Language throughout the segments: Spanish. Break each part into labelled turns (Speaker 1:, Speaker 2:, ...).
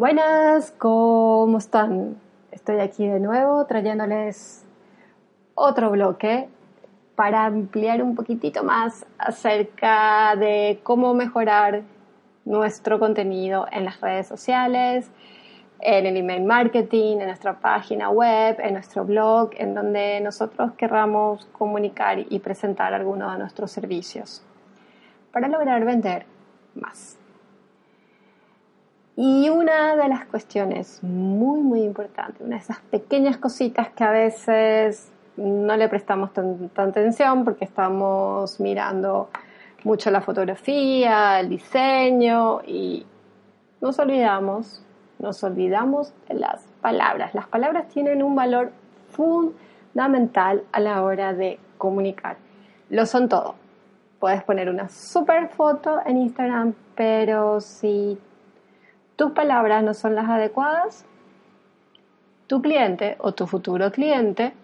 Speaker 1: Buenas, ¿cómo están? Estoy aquí de nuevo trayéndoles otro bloque para ampliar un poquitito más acerca de cómo mejorar nuestro contenido en las redes sociales, en el email marketing, en nuestra página web, en nuestro blog, en donde nosotros querramos comunicar y presentar algunos de nuestros servicios para lograr vender más. Y una de las cuestiones muy, muy importantes, una de esas pequeñas cositas que a veces no le prestamos tanta atención porque estamos mirando mucho la fotografía, el diseño y nos olvidamos, nos olvidamos de las palabras. Las palabras tienen un valor fundamental a la hora de comunicar. Lo son todo. Puedes poner una super foto en Instagram, pero si tus palabras no son las adecuadas, tu cliente o tu futuro cliente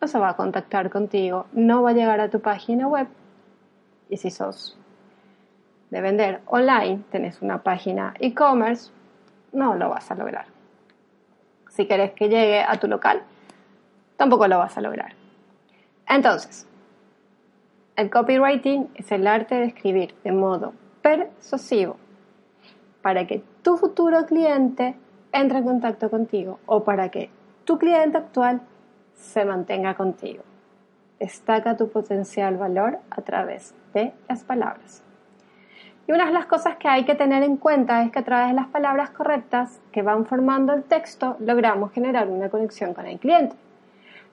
Speaker 1: no se va a contactar contigo, no va a llegar a tu página web y si sos de vender online, tenés una página e-commerce, no lo vas a lograr. Si querés que llegue a tu local, tampoco lo vas a lograr. Entonces, el copywriting es el arte de escribir de modo persuasivo para que tu futuro cliente entre en contacto contigo o para que tu cliente actual se mantenga contigo. Destaca tu potencial valor a través de las palabras. Y una de las cosas que hay que tener en cuenta es que a través de las palabras correctas que van formando el texto logramos generar una conexión con el cliente.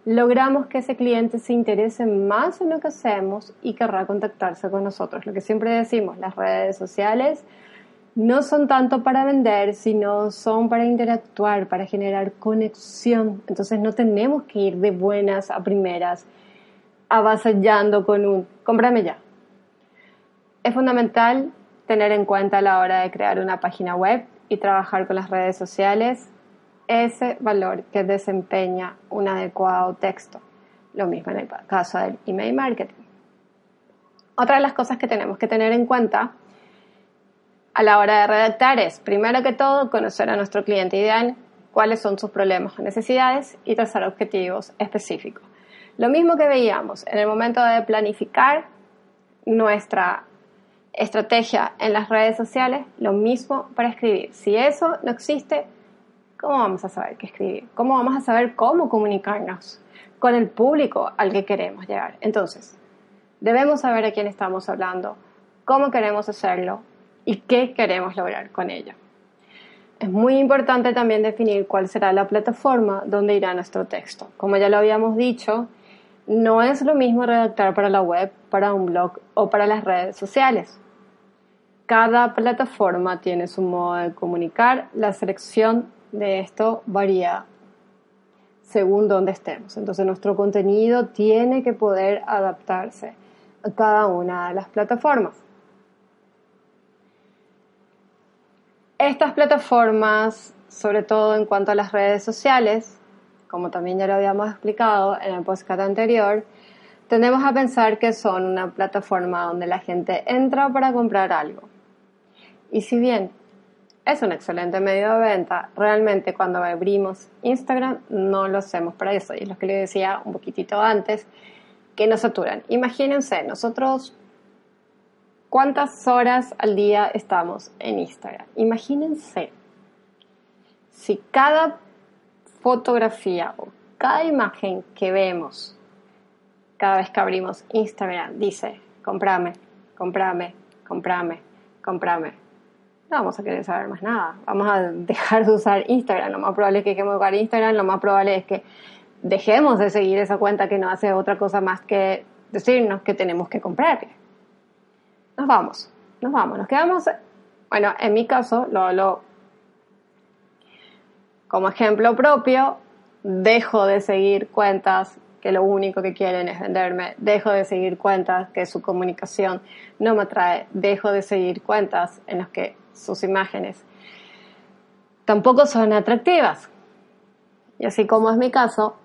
Speaker 1: Logramos que ese cliente se interese más en lo que hacemos y querrá contactarse con nosotros. Lo que siempre decimos, las redes sociales no son tanto para vender, sino son para interactuar, para generar conexión. Entonces no tenemos que ir de buenas a primeras avasallando con un cómprame ya. Es fundamental tener en cuenta a la hora de crear una página web y trabajar con las redes sociales ese valor que desempeña un adecuado texto. Lo mismo en el caso del email marketing. Otra de las cosas que tenemos que tener en cuenta a la hora de redactar es, primero que todo, conocer a nuestro cliente ideal, cuáles son sus problemas o necesidades y trazar objetivos específicos. Lo mismo que veíamos en el momento de planificar nuestra estrategia en las redes sociales, lo mismo para escribir. Si eso no existe, ¿cómo vamos a saber qué escribir? ¿Cómo vamos a saber cómo comunicarnos con el público al que queremos llegar? Entonces, debemos saber a quién estamos hablando, cómo queremos hacerlo y qué queremos lograr con ello. Es muy importante también definir cuál será la plataforma donde irá nuestro texto. Como ya lo habíamos dicho, no es lo mismo redactar para la web, para un blog o para las redes sociales. Cada plataforma tiene su modo de comunicar, la selección de esto varía según donde estemos. Entonces nuestro contenido tiene que poder adaptarse a cada una de las plataformas. Estas plataformas, sobre todo en cuanto a las redes sociales, como también ya lo habíamos explicado en el podcast anterior, tendemos a pensar que son una plataforma donde la gente entra para comprar algo. Y si bien es un excelente medio de venta, realmente cuando abrimos Instagram no lo hacemos para eso. Y es lo que les decía un poquitito antes, que nos saturan. Imagínense, nosotros cuántas horas al día estamos en Instagram. Imagínense si cada fotografía o cada imagen que vemos cada vez que abrimos Instagram dice, comprame, comprame, comprame, comprame. No vamos a querer saber más nada. Vamos a dejar de usar Instagram. Lo más probable es que dejemos de usar Instagram. Lo más probable es que dejemos de seguir esa cuenta que no hace otra cosa más que decirnos que tenemos que comprarle. Nos vamos, nos vamos. Nos quedamos Bueno, en mi caso, lo como ejemplo propio, dejo de seguir cuentas que lo único que quieren es venderme, dejo de seguir cuentas que su comunicación no me atrae, dejo de seguir cuentas en las que sus imágenes tampoco son atractivas. Y así como es mi caso,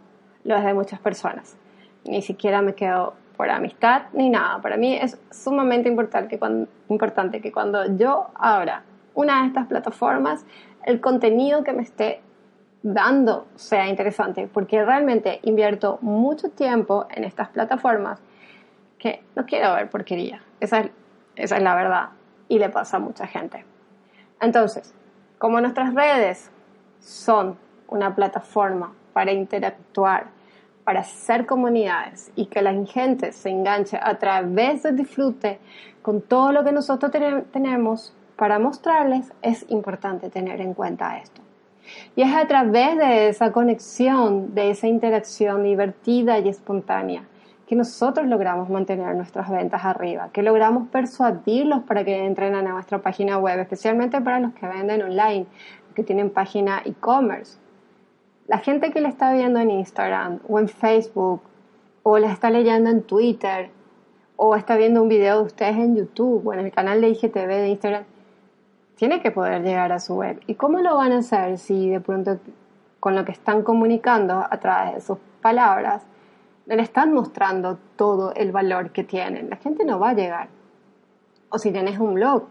Speaker 1: lo es de muchas personas. Ni siquiera me quedo por amistad ni nada. Para mí es sumamente importante que cuando, importante que cuando yo abra una de estas plataformas, el contenido que me esté dando sea interesante, porque realmente invierto mucho tiempo en estas plataformas que no quiero ver porquería. Esa es, esa es la verdad y le pasa a mucha gente. Entonces, como nuestras redes son una plataforma para interactuar, para hacer comunidades y que la gente se enganche a través del disfrute con todo lo que nosotros tenemos para mostrarles, es importante tener en cuenta esto. Y es a través de esa conexión, de esa interacción divertida y espontánea, que nosotros logramos mantener nuestras ventas arriba, que logramos persuadirlos para que entren a nuestra página web, especialmente para los que venden online, que tienen página e-commerce. La gente que le está viendo en Instagram o en Facebook o la está leyendo en Twitter o está viendo un video de ustedes en YouTube o en el canal de IGTV de Instagram, tiene que poder llegar a su web. ¿Y cómo lo van a hacer si de pronto con lo que están comunicando a través de sus palabras le están mostrando todo el valor que tienen? La gente no va a llegar. O si tienes un blog,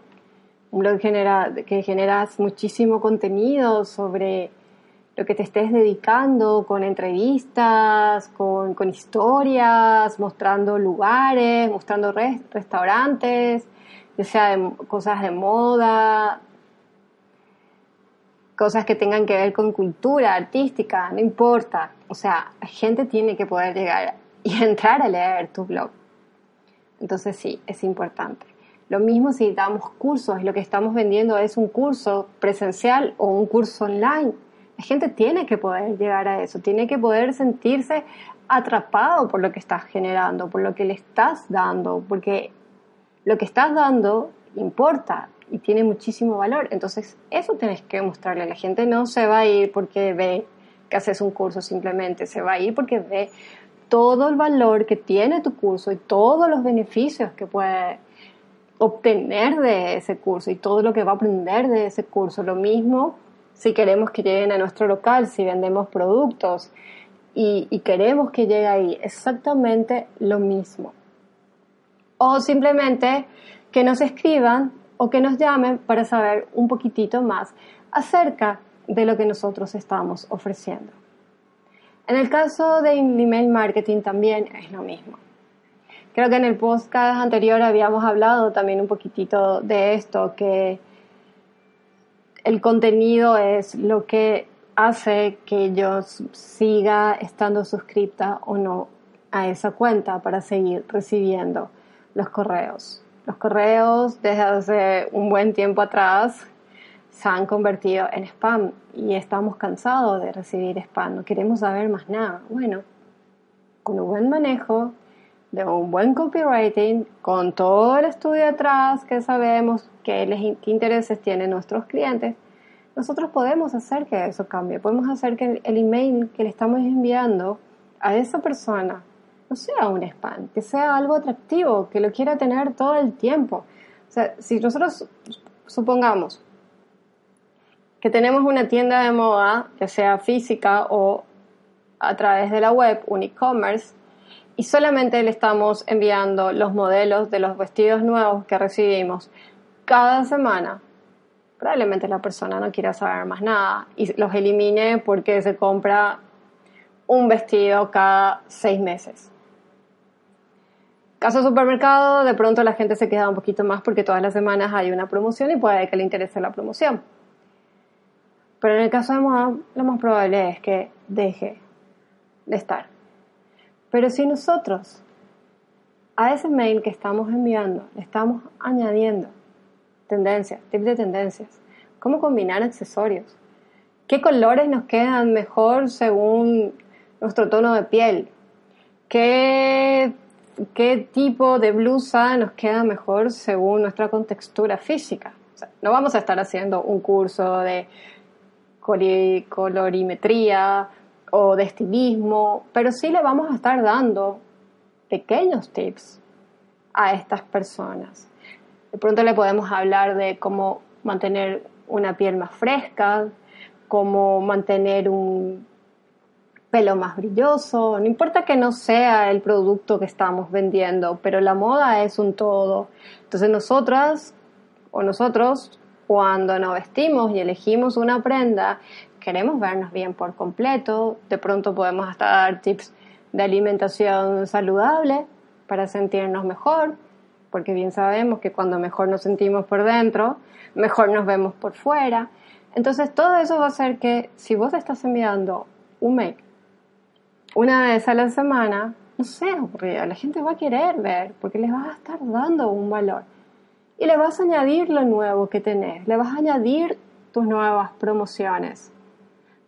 Speaker 1: un blog genera, que generas muchísimo contenido sobre lo que te estés dedicando, con entrevistas, con, con historias, mostrando lugares, mostrando restaurantes, ya sea de cosas de moda, cosas que tengan que ver con cultura artística, no importa. O sea, gente tiene que poder llegar y entrar a leer tu blog. Entonces sí, es importante. Lo mismo si damos cursos, lo que estamos vendiendo es un curso presencial o un curso online. La gente tiene que poder llegar a eso, tiene que poder sentirse atrapado por lo que estás generando, por lo que le estás dando, porque lo que estás dando importa y tiene muchísimo valor. Entonces, eso tienes que mostrarle. La gente no se va a ir porque ve que haces un curso simplemente, se va a ir porque ve todo el valor que tiene tu curso y todos los beneficios que puede obtener de ese curso y todo lo que va a aprender de ese curso. Lo mismo si queremos que lleguen a nuestro local, si vendemos productos y, queremos que llegue ahí, exactamente lo mismo o simplemente que nos escriban o que nos llamen para saber un poquitito más acerca de lo que nosotros estamos ofreciendo. En el caso de email marketing también es lo mismo. Creo que en el podcast anterior habíamos hablado también un poquitito de esto, que el contenido es lo que hace que yo siga estando suscripta o no a esa cuenta para seguir recibiendo los correos. Los correos desde hace un buen tiempo atrás se han convertido en spam y estamos cansados de recibir spam, no queremos saber más nada. Bueno, con un buen manejo, de un buen copywriting, con todo el estudio atrás que sabemos qué, qué intereses tienen nuestros clientes, nosotros podemos hacer que eso cambie, podemos hacer que el email que le estamos enviando a esa persona no sea un spam, que sea algo atractivo, que lo quiera tener todo el tiempo. O sea, si nosotros supongamos que tenemos una tienda de moda, ya sea física o a través de la web, un e-commerce, y solamente le estamos enviando los modelos de los vestidos nuevos que recibimos cada semana, probablemente la persona no quiera saber más nada y los elimine porque se compra un vestido cada seis meses. Caso supermercado, de pronto la gente se queda un poquito más porque todas las semanas hay una promoción y puede que le interese la promoción. Pero en el caso de moda, lo más probable es que deje de estar. Pero si nosotros a ese mail que estamos enviando le estamos añadiendo tendencias, tips de tendencias, cómo combinar accesorios, qué colores nos quedan mejor según nuestro tono de piel, qué qué tipo de blusa nos queda mejor según nuestra contextura física. no vamos a estar haciendo un curso de colorimetría o de estilismo, pero sí le vamos a estar dando pequeños tips a estas personas. De pronto le podemos hablar de cómo mantener una piel más fresca, cómo mantener un pelo más brilloso, no importa que no sea el producto que estamos vendiendo, pero la moda es un todo. Entonces nosotras o nosotros cuando nos vestimos y elegimos una prenda, queremos vernos bien por completo, de pronto podemos hasta dar tips de alimentación saludable para sentirnos mejor, porque bien sabemos que cuando mejor nos sentimos por dentro, mejor nos vemos por fuera. Entonces todo eso va a hacer que si vos estás enviando un mail una vez a la semana, no sé, la gente va a querer ver, porque les vas a estar dando un valor. Y le vas a añadir lo nuevo que tenés, le vas a añadir tus nuevas promociones,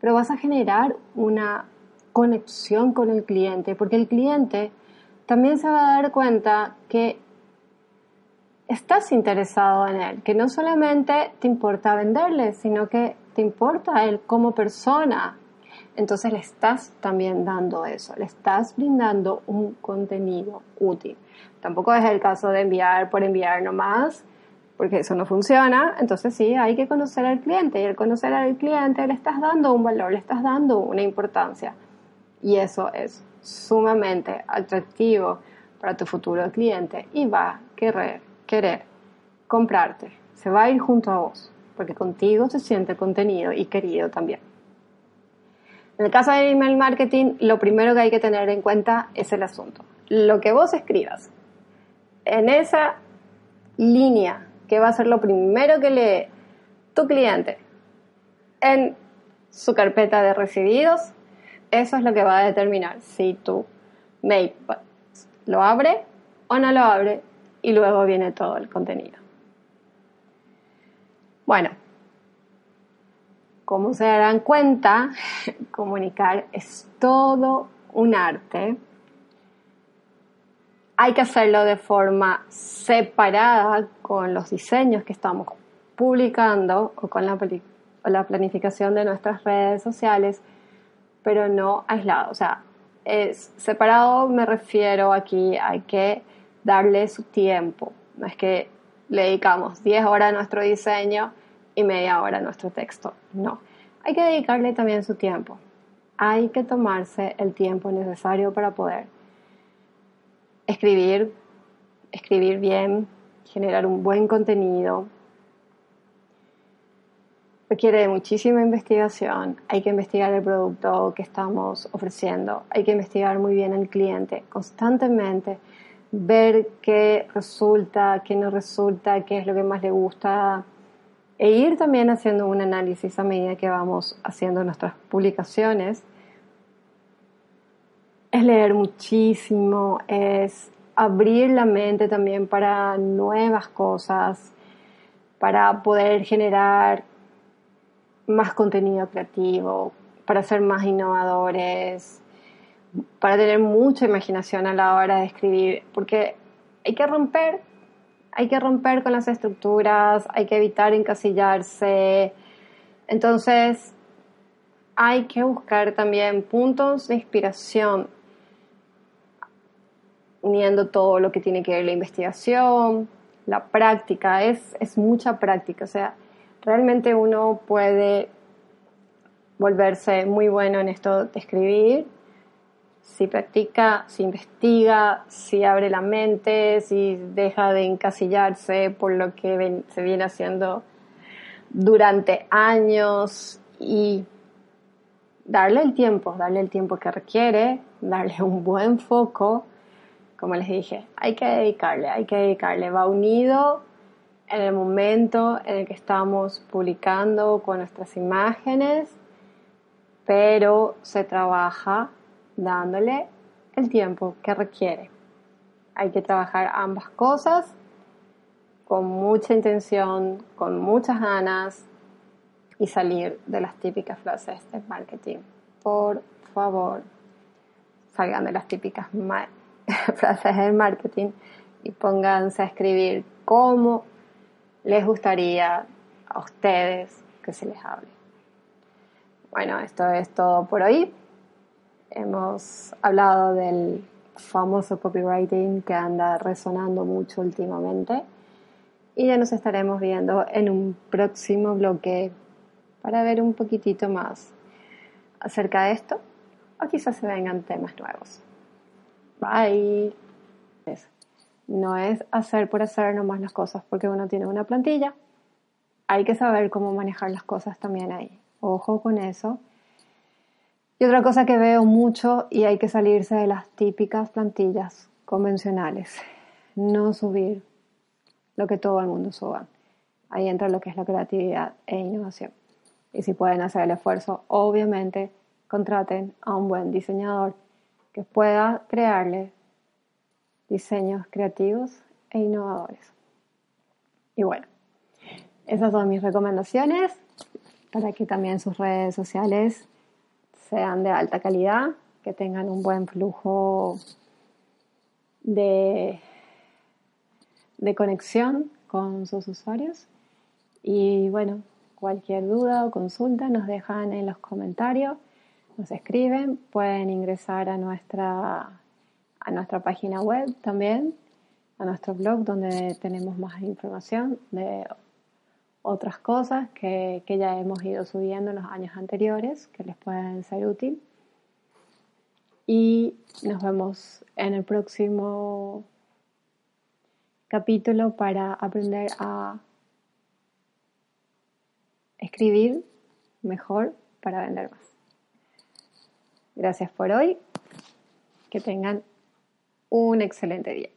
Speaker 1: pero vas a generar una conexión con el cliente, porque el cliente también se va a dar cuenta que estás interesado en él, que no solamente te importa venderle, sino que te importa a él como persona. Entonces le estás también dando eso, le estás brindando un contenido útil. Tampoco es el caso de enviar por enviar nomás, porque eso no funciona. Entonces sí, hay que conocer al cliente y al conocer al cliente le estás dando un valor, le estás dando una importancia. Y eso es sumamente atractivo para tu futuro cliente y va a querer querer comprarte, se va a ir junto a vos, porque contigo se siente contenido y querido también. En el caso de email marketing, lo primero que hay que tener en cuenta es el asunto. Lo que vos escribas en esa línea, que va a ser lo primero que lee tu cliente en su carpeta de recibidos, eso es lo que va a determinar si tu mail lo abre o no lo abre y luego viene todo el contenido. Bueno, como se darán cuenta, comunicar es todo un arte. Hay que hacerlo de forma separada con los diseños que estamos publicando o con la, la planificación de nuestras redes sociales, pero no aislado. O sea, es separado me refiero aquí a que darle su tiempo. No es que le dedicamos 10 horas a nuestro diseño y media hora a nuestro texto. No, hay que dedicarle también su tiempo. Hay que tomarse el tiempo necesario para poder escribir, escribir bien, generar un buen contenido. Requiere muchísima investigación, hay que investigar el producto que estamos ofreciendo, hay que investigar muy bien al cliente constantemente ver qué resulta, qué no resulta, qué es lo que más le gusta e ir también haciendo un análisis a medida que vamos haciendo nuestras publicaciones. Es leer muchísimo, es abrir la mente también para nuevas cosas, para poder generar más contenido creativo, para ser más innovadores, para tener mucha imaginación a la hora de escribir, porque hay que romper, hay que romper con las estructuras, hay que evitar encasillarse. Entonces, hay que buscar también puntos de inspiración, uniendo todo lo que tiene que ver la investigación, la práctica, es, es mucha práctica, o sea, realmente uno puede volverse muy bueno en esto de escribir. Si practica, si investiga, si abre la mente, si deja de encasillarse por lo que se viene haciendo durante años y darle el tiempo, darle el tiempo que requiere, darle un buen foco, como les dije, hay que dedicarle, hay que dedicarle, va unido en el momento en el que estamos publicando con nuestras imágenes, pero se trabaja dándole el tiempo que requiere. Hay que trabajar ambas cosas con mucha intención, con muchas ganas y salir de las típicas frases de marketing. Por favor, salgan de las típicas frases de marketing y pónganse a escribir cómo les gustaría a ustedes que se les hable. Bueno, esto es todo por hoy. Hemos hablado del famoso copywriting que anda resonando mucho últimamente y ya nos estaremos viendo en un próximo bloque para ver un poquitito más acerca de esto o quizás se vengan temas nuevos. Bye. No es hacer por hacer nomás las cosas porque uno tiene una plantilla. Hay que saber cómo manejar las cosas también ahí. Ojo con eso. Y otra cosa que veo mucho y hay que salirse de las típicas plantillas convencionales. No subir lo que todo el mundo suba. Ahí entra lo que es la creatividad e innovación. Y si pueden hacer el esfuerzo, obviamente contraten a un buen diseñador que pueda crearle diseños creativos e innovadores. Y bueno, esas son mis recomendaciones para que también sus redes sociales sean de alta calidad, que tengan un buen flujo de, de conexión con sus usuarios. Y bueno, cualquier duda o consulta nos dejan en los comentarios, nos escriben, pueden ingresar a nuestra, a nuestra página web también, a nuestro blog donde tenemos más información de otras cosas que, que ya hemos ido subiendo en los años anteriores que les pueden ser útil. Y nos vemos en el próximo capítulo para aprender a escribir mejor para vender más. Gracias por hoy. Que tengan un excelente día.